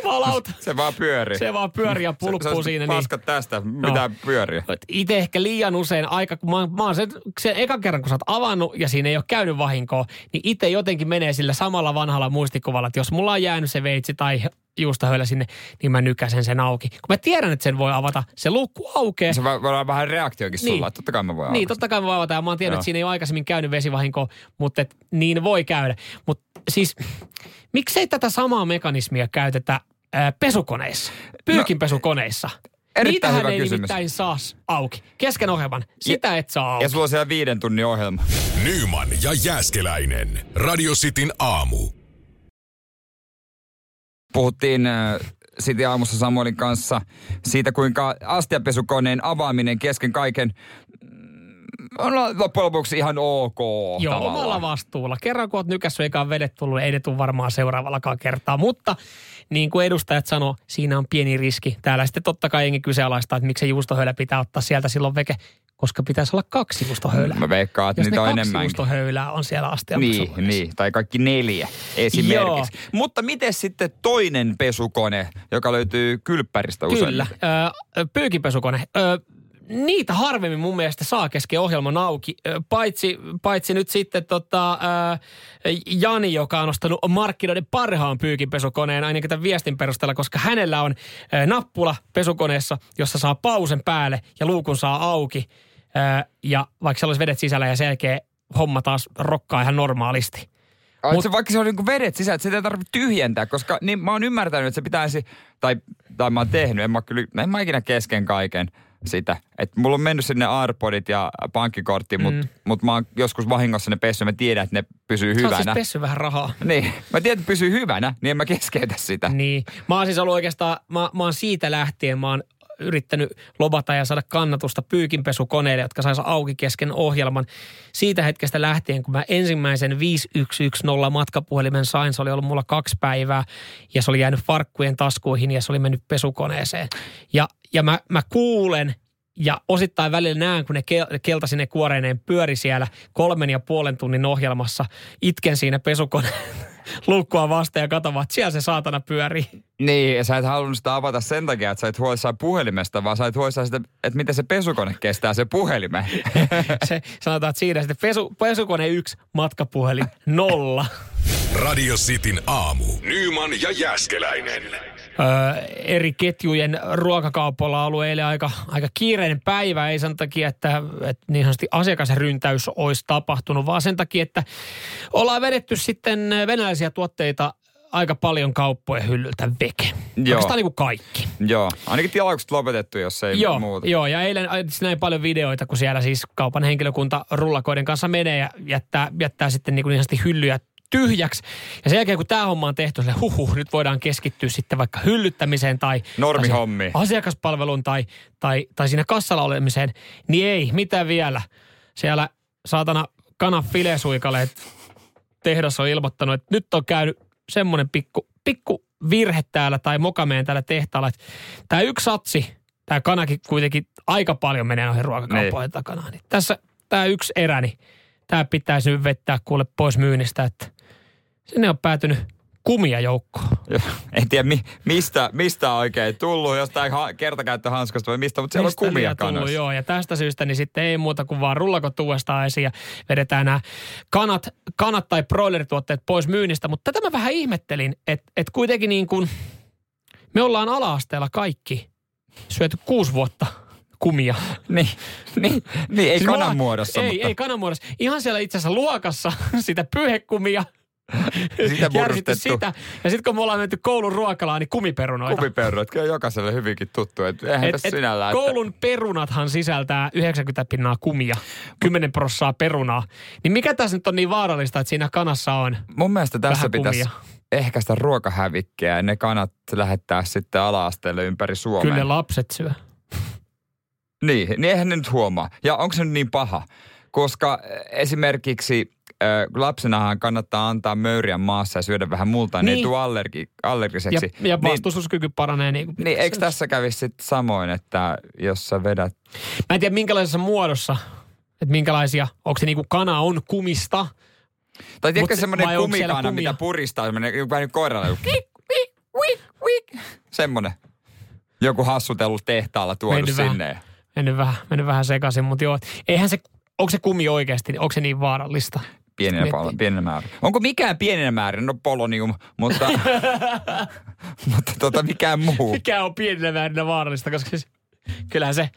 Jumalauta. Se vaan pyörii. Se vaan pyörii ja pulppuu se, se siinä. Paskat niin. tästä, mitä no. pyörii. Itse ehkä liian usein aika, kun mä, mä oon sen, sen ekan kerran, kun sä oot avannut ja siinä ei ole käynyt vahinkoa, niin itse jotenkin menee sillä samalla vanhalla muistikuvalla, että jos mulla on jäänyt se veitsi tai juustohöylä sinne, niin mä nykäsen sen auki. Kun mä tiedän, että sen voi avata, se luukku aukeaa. Se voi olla vähän reaktiokin niin. sulla, totta kai mä voin Niin, totta kai mä voin avata. Ja mä oon tiennyt, että siinä ei ole aikaisemmin käynyt vesivahinko, mutta et, niin voi käydä. Mutta siis, miksei tätä samaa mekanismia käytetä ää, pesukoneissa, pyykinpesukoneissa? No, Erittäin Niitähän hyvä ei kysymys. nimittäin saa auki. Kesken ohjelman. Sitä ja, et saa auki. Ja sulla on siellä viiden tunnin ohjelma. Nyman ja Jääskeläinen. Radio Cityn aamu puhuttiin äh, sitten aamussa Samuelin kanssa siitä, kuinka astiapesukoneen avaaminen kesken kaiken mm, on loppujen lopuksi ihan ok Joo, tavallaan. omalla vastuulla. Kerran kun oot nykässyt eikä vedet tullut, ei ne tule varmaan seuraavallakaan kertaa. Mutta niin kuin edustajat sanoo, siinä on pieni riski. Täällä sitten totta kai enkin kyseenalaista, että miksi juustohöylä pitää ottaa sieltä silloin veke koska pitäisi olla kaksi juustohöylää. Mä veikkaan, että niitä on enemmän. Jos juustohöylää on siellä asti. Niin, niin, tai kaikki neljä esimerkiksi. Joo. Mutta miten sitten toinen pesukone, joka löytyy kylppäristä usein? Kyllä, öö, pyykipesukone. Öö, niitä harvemmin mun mielestä saa kesken ohjelman auki, paitsi, paitsi nyt sitten tota, ää, Jani, joka on ostanut markkinoiden parhaan pyykinpesukoneen ainakin tämän viestin perusteella, koska hänellä on ää, nappula pesukoneessa, jossa saa pausen päälle ja luukun saa auki. Ää, ja vaikka siellä olisi vedet sisällä ja selkeä homma taas rokkaa ihan normaalisti. Mut, se, vaikka se on niin vedet sisällä, että sitä ei tarvitse tyhjentää, koska niin, mä oon ymmärtänyt, että se pitäisi, tai, tai mä oon tehnyt, en mä, kyllä, en mä ikinä kesken kaiken – sitä. Et mulla on mennyt sinne Airpodit ja pankkikortti, mutta mm. mut mä oon joskus vahingossa ne pessy. Mä tiedän, että ne pysyy hyvänä. Se on siis pessy vähän rahaa. Niin. Mä tiedän, että pysyy hyvänä, niin en mä keskeytä sitä. Niin. Mä oon siis ollut oikeastaan, mä, mä oon siitä lähtien, mä oon yrittänyt lobata ja saada kannatusta pyykinpesukoneille, jotka saisi auki kesken ohjelman. Siitä hetkestä lähtien, kun mä ensimmäisen 5110 matkapuhelimen sain, se oli ollut mulla kaksi päivää ja se oli jäänyt farkkujen taskuihin ja se oli mennyt pesukoneeseen. Ja, ja mä, mä kuulen ja osittain välillä näen, kun ne keltaisine kuoreineen pyöri siellä kolmen ja puolen tunnin ohjelmassa. Itken siinä pesukoneen luukkua vastaan ja katsomaan, että siellä se saatana pyörii. Niin, ja sä et halunnut sitä avata sen takia, että sä et huolissaan puhelimesta, vaan sä et huolissaan sitä, että miten se pesukone kestää se puhelimen. Se, sanotaan, että siinä sitten pesu, pesukone yksi, matkapuhelin nolla. Radio Cityn aamu. Nyman ja Jäskeläinen. Öö, eri ketjujen ruokakaupoilla on ollut eilen aika, aika kiireinen päivä. Ei sen takia, että, että niin sanotusti asiakasryntäys olisi tapahtunut, vaan sen takia, että ollaan vedetty sitten venäläisiä tuotteita aika paljon kauppojen hyllyltä veke. Joo. Oikeastaan niin kuin kaikki. Joo, ainakin tilaukset lopetettu, jos ei Joo, muuta. joo, ja eilen näin paljon videoita, kun siellä siis kaupan henkilökunta rullakoiden kanssa menee ja jättää, jättää sitten niin, kuin niin sanotusti hyllyjä tyhjäksi. Ja sen jälkeen, kun tämä homma on tehty, sille huhuh, nyt voidaan keskittyä sitten vaikka hyllyttämiseen tai tai asiakaspalveluun tai, tai, tai siinä kassalla olemiseen, niin ei, mitä vielä. Siellä saatana kanan filesuikaleet tehdas on ilmoittanut, että nyt on käynyt semmoinen pikku, pikku virhe täällä tai mokameen täällä tehtaalla, tämä yksi satsi, tämä kanakin kuitenkin aika paljon menee noihin ruokakauppoihin takana. Niin tässä tämä yksi erä, niin tämä pitäisi nyt vettää kuule pois myynnistä, että sinne on päätynyt kumia joukkoon. En tiedä mi, mistä, mistä on oikein tullut, jostain ha, kertakäyttöhanskasta vai mistä, mutta siellä Mistä on kumia tullut, kanoissa. Joo, ja tästä syystä niin sitten ei muuta kuin vaan rullakot uudestaan esiin ja vedetään nämä kanat, kanat tai broilerituotteet pois myynnistä. Mutta tätä mä vähän ihmettelin, että et kuitenkin niin kuin me ollaan ala-asteella kaikki syöty kuusi vuotta kumia. Niin, niin, niin ei Siis kanan luo- muodossa, ei, mutta Ei kanan muodossa. Ihan siellä itse asiassa luokassa sitä pyyhekumia. Sitä murustettu. sitä. Ja sitten kun me ollaan menty koulun ruokalaan, niin kumiperunoita. kumiperunat, kyllä jokaiselle hyvinkin tuttu. Et eihän Et, tässä et sinällään. koulun perunathan sisältää 90 pinnaa kumia, 10 prossaa perunaa. Niin mikä tässä nyt on niin vaarallista, että siinä kanassa on? Että mun mielestä tässä vähän pitäisi kumia. ehkäistä ruokahävikkiä ja ne kanat lähettää sitten ala-asteelle ympäri Suomea. Kyllä ne lapset syö. Niin, niin eihän ne nyt huomaa. Ja onko se nyt niin paha? Koska esimerkiksi äh, lapsenahan kannattaa antaa möyriä maassa ja syödä vähän multaa, niin, niin ei Niin. tule allergi, Ja, allergiseksi. ja niin, vastustuskyky paranee. Niin, kuin niin eikö tässä kävisi sitten samoin, että jos sä vedät... Mä en tiedä minkälaisessa muodossa, että minkälaisia, onko se niin kuin kana on kumista. Tai tiedätkö semmoinen kumikana, mitä puristaa, semmoinen vähän niin koiralla. joku Wik, wik, wik, wik. Semmoinen. Joku hassutellut tehtaalla tuonut Mennyt vähän. sinne. Mennyt vähän, mennyt vähän sekaisin, mutta joo. Eihän se, onko se kumi oikeasti, onko se niin vaarallista? Pienenä, palo, pienenä määrä. Onko mikään pienenä määrä? No polonium, mutta, mutta tota, mikään muu. Mikä on pienenä väärinä vaarallista, koska siis, kyllähän se,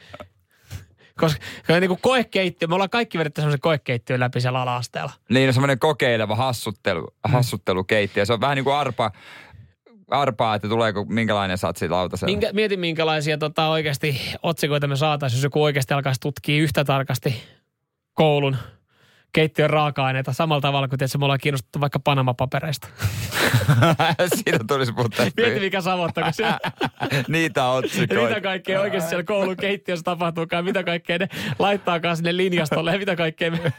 koska niin kuin koekeittiö, me ollaan kaikki vedetty semmoisen koekeittiön läpi siellä ala-asteella. Niin, semmoinen kokeileva hassuttelu, hassuttelukeittiö. Se on vähän niin kuin arpa, arpaa, että tuleeko minkälainen satsi lautasella. Minkä, mieti minkälaisia tota, oikeasti otsikoita me saataisiin, jos joku oikeasti alkaisi tutkia yhtä tarkasti koulun keittiön raaka-aineita samalla tavalla kuin tietysti me ollaan kiinnostettu vaikka Panama-papereista. Siitä tulisi puhuttaa. Mieti mikä savottaa, kun siellä, Niitä otsikoita. mitä kaikkea oikeasti siellä koulun keittiössä tapahtuukaan, mitä kaikkea ne laittaakaan sinne linjastolle ja mitä kaikkea me...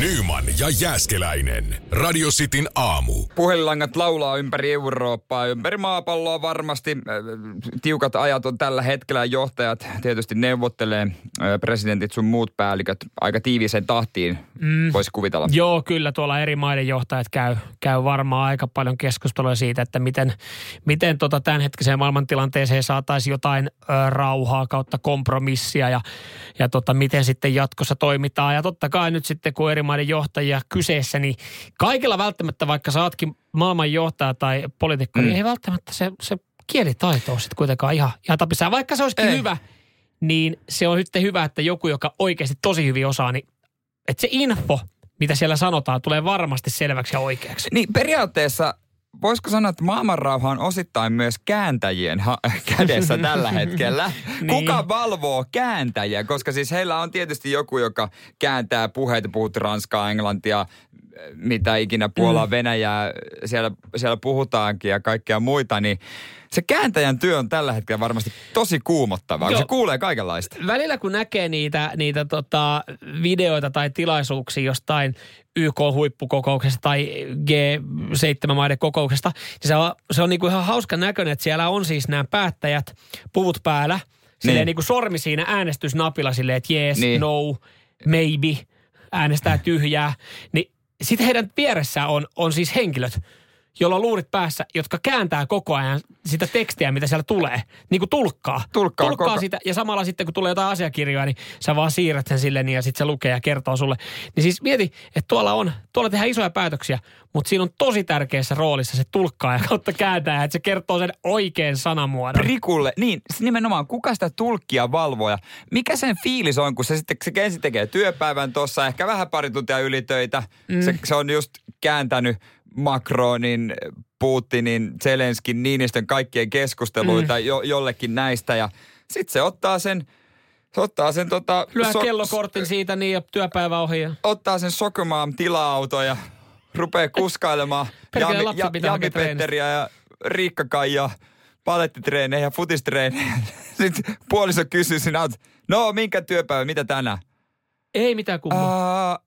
Nyman ja Jääskeläinen. Radio Cityn aamu. Puhelinlangat laulaa ympäri Eurooppaa, ympäri maapalloa varmasti. Äh, Tiukat ajat on tällä hetkellä. Johtajat tietysti neuvottelee, äh, presidentit sun muut päälliköt aika tiiviiseen tahtiin, mm. voisi kuvitella. Joo, kyllä tuolla eri maiden johtajat käy, käy varmaan aika paljon keskustelua siitä, että miten, miten tota tämänhetkiseen maailmantilanteeseen saataisiin jotain ö, rauhaa kautta kompromissia ja, ja tota, miten sitten jatkossa toimitaan. Ja totta kai nyt sitten, kun eri maiden johtajia kyseessä, niin kaikilla välttämättä, vaikka sä ootkin maailman johtaja tai poliitikko, mm. niin ei välttämättä se, se kielitaito ole sitten kuitenkaan ihan, ihan tapissaan. Vaikka se olisikin Ei. hyvä, niin se on sitten hyvä, että joku, joka oikeasti tosi hyvin osaa, niin että se info, mitä siellä sanotaan, tulee varmasti selväksi ja oikeaksi. Niin periaatteessa voisiko sanoa, että maailmanrauha on osittain myös kääntäjien ha- kädessä tällä hetkellä. Niin. Kuka valvoo kääntäjiä? Koska siis heillä on tietysti joku, joka kääntää puheita, puhut ranskaa, englantia, mitä ikinä Puolaa, mm. Venäjää, siellä, siellä puhutaankin ja kaikkea muita, niin se kääntäjän työ on tällä hetkellä varmasti tosi kuumottavaa, kun se kuulee kaikenlaista. Välillä kun näkee niitä, niitä tota, videoita tai tilaisuuksia jostain YK-huippukokouksesta tai G7-maiden kokouksesta, niin se on, se on niinku ihan hauska näköinen, että siellä on siis nämä päättäjät puvut päällä, silleen Niin. niin kuin sormi siinä äänestysnapilla silleen, että yes, Niin. niin. no, maybe, äänestää tyhjää, niin sitten heidän vieressä on, on siis henkilöt, jolla on luurit päässä, jotka kääntää koko ajan sitä tekstiä, mitä siellä tulee. Niin kuin tulkkaa. Tulkkaa tulkkaa koko- sitä. Ja samalla sitten, kun tulee jotain asiakirjoja, niin sä vaan siirrät sen sille niin ja sitten se lukee ja kertoo sulle. Niin siis mieti, että tuolla on, tuolla tehdään isoja päätöksiä, mutta siinä on tosi tärkeässä roolissa se tulkkaa ja kautta kääntää, että se kertoo sen oikein sanamuodon. Rikulle, niin s- nimenomaan, kuka sitä tulkkia valvoo ja mikä sen fiilis on, kun se sitten se ensin tekee työpäivän tuossa, ehkä vähän pari tuntia ylitöitä. Mm. Se, se on just kääntänyt Macronin, Putinin, Zelenskin, Niinistön kaikkien keskusteluita mm. jo, jollekin näistä ja sitten se ottaa sen, se ottaa sen tota... Lyö kellokortin siitä niin ja työpäivä ohi. Ja... ottaa sen Sokomaan tila-auto ja rupeaa kuskailemaan Jami, ja, Jami. Petteriä ja Riikka Kaija palettitreenejä ja futistreenejä. Sitten puoliso kysyy sinä, että no minkä työpäivä, mitä tänään? Ei mitään kummaa. Uh,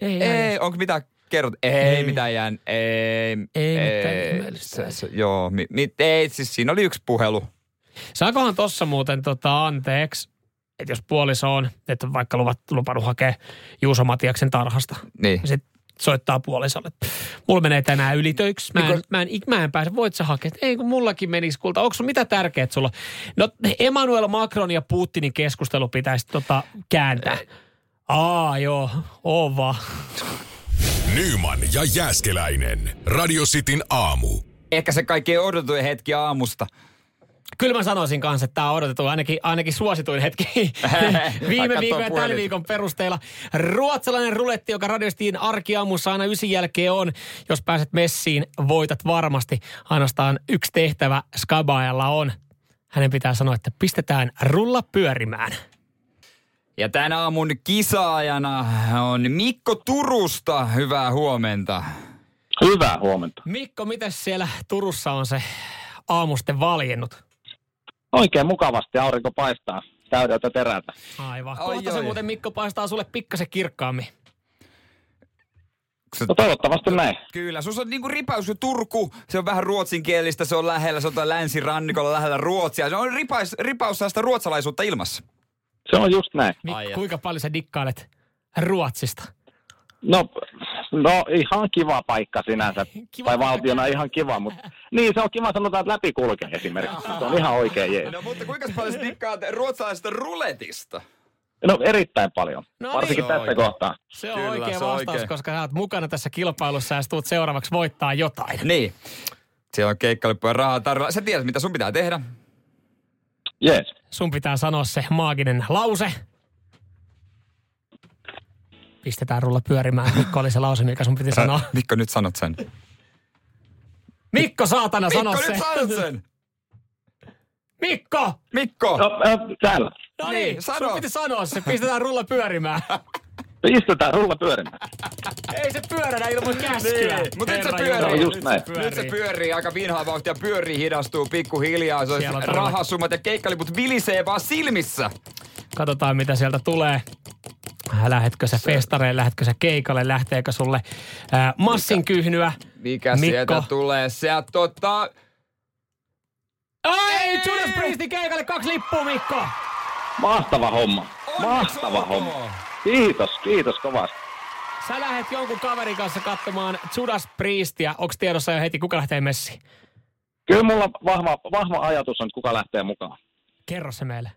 ei, ei, onko mitään kerrot? Ei, Ei. ei. mitään jään. Ei, Ei mitään ihmeellistä. Se, se, joo, mi, mi, ei, siis siinä oli yksi puhelu. Saakohan tossa muuten tota anteeksi, että jos puoliso on, että vaikka luvat, lupannut hakea Juuso Matiaksen tarhasta, Niin. sitten soittaa puolisolle. Mulla menee tänään ylitöiksi. Mä en, mä en, mä en pääse. Voit sä hakea? Ei kun mullakin menisi kulta. Onko mitä tärkeää sulla? No Emmanuel Macron ja Putinin keskustelu pitäisi tota kääntää. Aa joo, oo vaan. Nyman ja Jääskeläinen. Radio Cityn aamu. Ehkä se kaikkein odotuin hetki aamusta. Kyllä mä sanoisin kanssa, että tämä on odotettu ainakin, ainakin suosituin hetki viime viikon ja tällä puhelin. viikon perusteella. Ruotsalainen ruletti, joka radiostiin arkiaamussa aina ysin jälkeen on. Jos pääset messiin, voitat varmasti. Ainoastaan yksi tehtävä Skabaajalla on. Hänen pitää sanoa, että pistetään rulla pyörimään. Ja tämän aamun kisaajana on Mikko Turusta. Hyvää huomenta. Hyvää huomenta. Mikko, miten siellä Turussa on se aamusten valjennut? Oikein mukavasti aurinko paistaa täydeltä terältä. Aivan. Oi, Kohta se muuten Mikko paistaa sulle pikkasen kirkkaammin. Se- No toivottavasti näin. Kyllä, sus on niinku ripaus jo Turku, se on vähän ruotsinkielistä, se on lähellä, se on länsirannikolla lähellä Ruotsia. Se on ripaus, ripaus sellaista ruotsalaisuutta ilmassa. Se on just näin. Ai et. kuinka paljon sä dikkailet Ruotsista? No, no ihan kiva paikka sinänsä. Kiva tai paikka. valtiona ihan kiva, mutta niin se on kiva sanotaan, että läpi kulkee esimerkiksi. Se on ihan oikein jees. No mutta kuinka paljon sä dikkaat ruotsalaisesta ruletista? No erittäin paljon. No Varsinkin niin. tässä kohtaa. Se on Kyllä, oikea se vastaus, oikein. koska sä oot mukana tässä kilpailussa ja sä tuut seuraavaksi voittaa jotain. Niin. Siellä on keikkalippuja rahaa tarjolla. Sä tiedät, mitä sun pitää tehdä. Jees. Sun pitää sanoa se maaginen lause. Pistetään rulla pyörimään. Mikko oli se lause, mikä sun piti sanoa. Mikko, nyt sanot sen. Mikko, saatana, sano Mikko, se. nyt sanot sen. Mikko! Mikko! No, äh, täällä. No Niin, niin, sano. sun piti sanoa se. Pistetään rulla pyörimään. Pistetään rulla pyörimään. Ei se pyöränä ilman käskyä. Niin, mut nyt se pyörii. Jumala, No, just nyt näin. Nyt se pyörii aika vinhaa vauhtia, pyörii, hidastuu pikkuhiljaa. Se on rahasummat ja keikkaliput vilisee vaan silmissä. Katsotaan, mitä sieltä tulee. Lähetkö sä festareille, lähetkö sä keikalle, lähteekö sulle ää, massin kyhnyä? Mikä Mikko. sieltä tulee? Se tota... Ai, Judas Priestin keikalle kaksi lippua, Mikko! Mahtava homma. Mahtava olkoon. homma. Kiitos, kiitos kovasti. Sä lähet jonkun kaverin kanssa katsomaan Judas Priestia. Onko tiedossa jo heti, kuka lähtee messiin? Kyllä mulla vahva, vahva ajatus on, että kuka lähtee mukaan. Kerro se meille.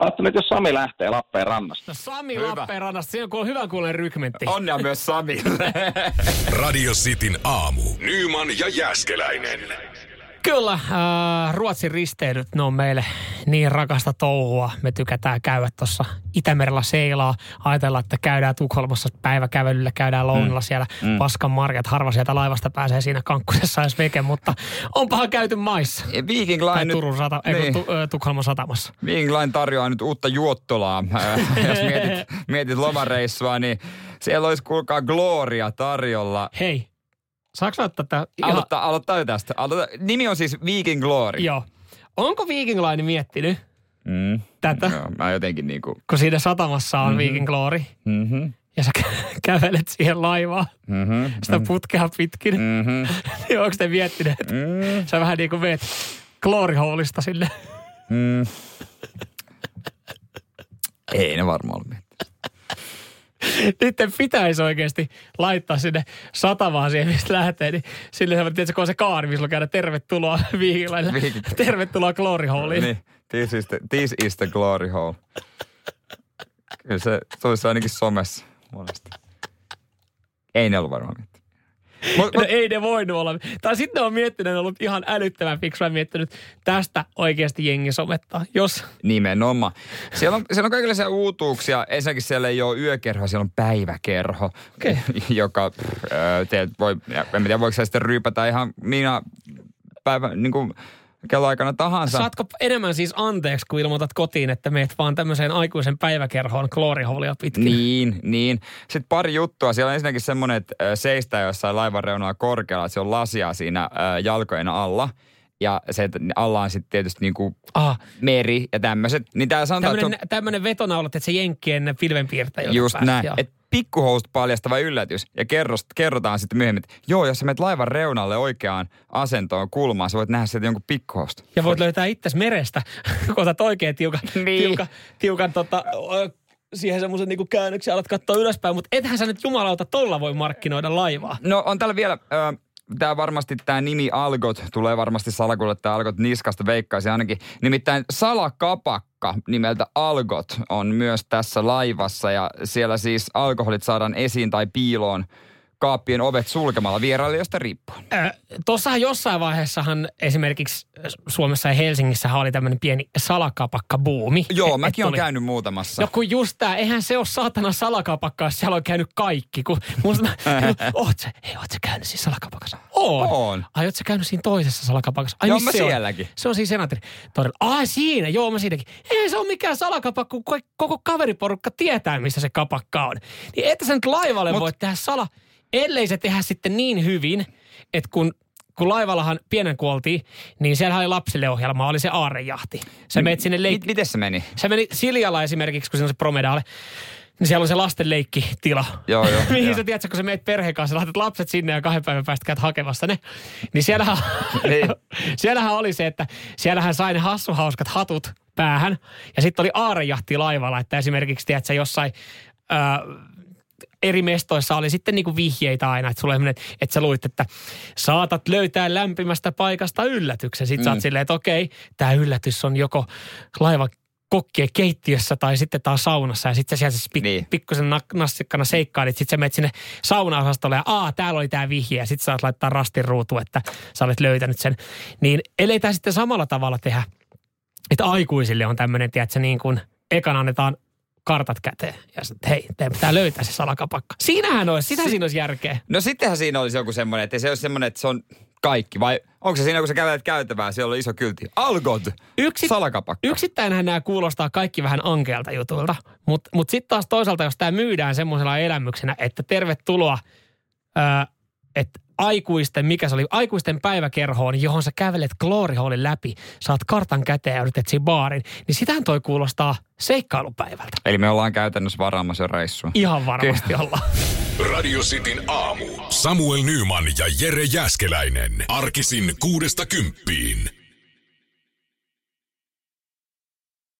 Ajattelin, että jos Sami lähtee Lappeenrannasta. No Sami Hyvä. Lappeenrannasta, siinä on hyvän kuulen rykmentti. Onnea myös Samille. Radio Cityn aamu. Nyman ja Jääskeläinen. Kyllä, äh, Ruotsin risteilyt, ne on meille niin rakasta touhua. Me tykätään käydä tuossa Itämerellä seilaa. Ajatellaan, että käydään Tukholmassa päiväkävelyllä, käydään lounalla siellä mm. paskan marjat. Harva sieltä laivasta pääsee siinä kankkusessa edes veke, mutta onpahan käyty maissa. Viking Tai Line nyt... Turun sata, niin. niin. tu, Tukholman satamassa. Viking Line tarjoaa nyt uutta juottolaa. Äh, Jos mietit, mietit lomareissua, niin siellä olisi kuulkaa Gloria tarjolla. Hei, saaks ottaa tätä? Aloittaa, aloittaa jo tästä. Aloita. Nimi on siis Viking Glory. Joo. Onko Viking Line miettinyt Mm. tätä, Joo, mä jotenkin niinku... kun siinä satamassa on mm-hmm. Viking Glory Mhm. ja sä kä- kävelet siihen laivaan Mhm. sitä putkea pitkin, Mhm. niin onko te miettinyt, että Mm. sä vähän niin kuin veet Glory Hallista sinne? Mm. Ei ne varmaan ole. Niiden pitäisi oikeasti laittaa sinne satamaan siihen, mistä lähtee. Niin sille se, tiedätkö, kun on se kaari, missä käydä tervetuloa viikiläille. Viikit. Tervetuloa Glory Halliin. Niin, this is, the, this is the glory hole. Kyllä se, olisi ainakin somessa monesti. Ei ne ollut varmaan mitään. Mut, No ei ne voinut olla. Tai sitten on miettinyt, on ollut ihan älyttömän fiksu ja miettinyt, tästä oikeasti jengi somettaa. Jos, Nimenomaan. Siellä on, siellä on kaikenlaisia uutuuksia. Ensinnäkin siellä ei ole yökerho, siellä on päiväkerho, Okei. joka pff, teet voi, en tiedä voiko se sitten ryypätä ihan minä päivä, niin kuin kelloaikana tahansa. saatko enemmän siis anteeksi, kun ilmoitat kotiin, että meet vaan tämmöiseen aikuisen päiväkerhoon Glory Hallia pitkin? Niin, niin. Sitten pari juttua. Siellä on ensinnäkin semmoinen, että seistää jossain laivan reunalla korkealla, että se on lasia siinä jalkojen alla. Ja se, että alla on sitten tietysti niinku Ah, meri ja tämmöiset. Niin tää sanotaan, että se on tämmöinen, tämmöinen vetonaulat, että se jenkkien pilvenpiirtäjä. Just näin. joo. Et pikkuhousut paljastava yllätys. Ja kerrost, kerrotaan sitten myöhemmin, että joo, jos sä menet laivan reunalle oikeaan asentoon kulmaan, sä voit nähdä sieltä jonkun pikkuhousut. Ja voit löytää itses merestä, kun otat oikein tiukan, Niin. tiukan, tiukan tota, ö, siihen semmoisen niinku käännöksen, alat katsoa ylöspäin, mutta ethän sä nyt jumalauta tolla voi markkinoida laivaa. No on täällä vielä, äh, tämä varmasti tämä nimi Algot tulee varmasti salakulle tämä Algot niskasta veikkaisi ainakin. Nimittäin salakapakka nimeltä Algot on myös tässä laivassa ja siellä siis alkoholit saadaan esiin tai piiloon kaappien ovet sulkemalla vierailijoista riippuen. Äh, Tuossahan jossain vaiheessahan esimerkiksi Suomessa ja Helsingissä oli tämmöinen pieni salakapakka-buumi. Joo, Et- mäkin olen käynyt muutamassa. No kun just tää, eihän se ole saatana salakapakka, jos siellä on käynyt kaikki. Kun musta mä, oot sä, ei, oot sä käynyt siinä salakapakassa? Oon. Oon. Ai, oot sä käynyt siinä toisessa salakapakassa? Ai, Joo, mä se on? sielläkin. Se on siinä senaatin torilla. Ai, siinä, joo, mä siinäkin. Ei se ole mikään salakapakka, kun ko- koko kaveriporukka tietää, missä se kapakka on. Niin että sä nyt laivalle Mut- voi tehdä sala, ellei se tehdä sitten niin hyvin, että kun kun laivallahan pienen kuoltiin, niin siellä oli lapsille ohjelma, oli se aarejahti. Sä meet sinne leik- Mit, miten se meni? se meni Siljalla esimerkiksi, kun siinä on se promedaali, niin siellä on se lasten leikkitila. Joo, joo, Mihin joo. sä tiedät, kun sä meet perheen kanssa, laitat lapset sinne ja kahden päivän päästä käyt hakemassa ne. Niin siellähän, Niin. siellähän oli se, että siellähän sai ne hassuhauskat hatut päähän. Ja sitten oli aarejahti laivalla, että esimerkiksi tiedät sä jossain... Ää, eri mestoissa oli sitten niinku vihjeitä aina, että sulla oli että sä luit, että saatat löytää lämpimästä paikasta yllätyksen. Sitten mm. sä oot silleen, että okei, tämä yllätys on joko laiva kokkien keittiössä tai sitten taas saunassa. Ja sitten sieltä siis pik- Niin. niin. pikkusen nak- nassikkana seikkailit. Sitten sä menet sinne saunaosastolle ja aa, täällä oli tämä vihje. Ja sitten saat laittaa rastin ruutu, että sä olet löytänyt sen. Niin ellei tämä sitten samalla tavalla tehdä, että aikuisille on tämmöinen, tiedätkö, niin kuin ekan annetaan kartat käteen. Ja sitten, hei, teidän pitää löytää se salakapakka. Siinähän olisi, sitä siinä olisi järkeä. No sittenhän siinä olisi joku semmoinen, että se olisi semmoinen, että se on kaikki. Vai onko se siinä, kun sä kävelet käytävää, siellä on iso kyltti. Algot, Yksi, salakapakka. Yksittäinhän nämä kuulostaa kaikki vähän ankealta jutulta, mutta mut sitten taas toisaalta, jos tämä myydään semmoisena elämyksenä, että tervetuloa, ää, että aikuisten, mikä se oli, aikuisten päiväkerhoon, johon sä kävelet Glory Hallin läpi, saat kartan käteen ja yrität siinä baarin, niin sitähän toi kuulostaa seikkailupäivältä. Eli me ollaan käytännössä varaamassa jo reissua. Ihan varmasti ollaan. Radio Cityn aamu. Samuel Nyman ja Jere Jäskeläinen. Arkisin kuudesta kymppiin.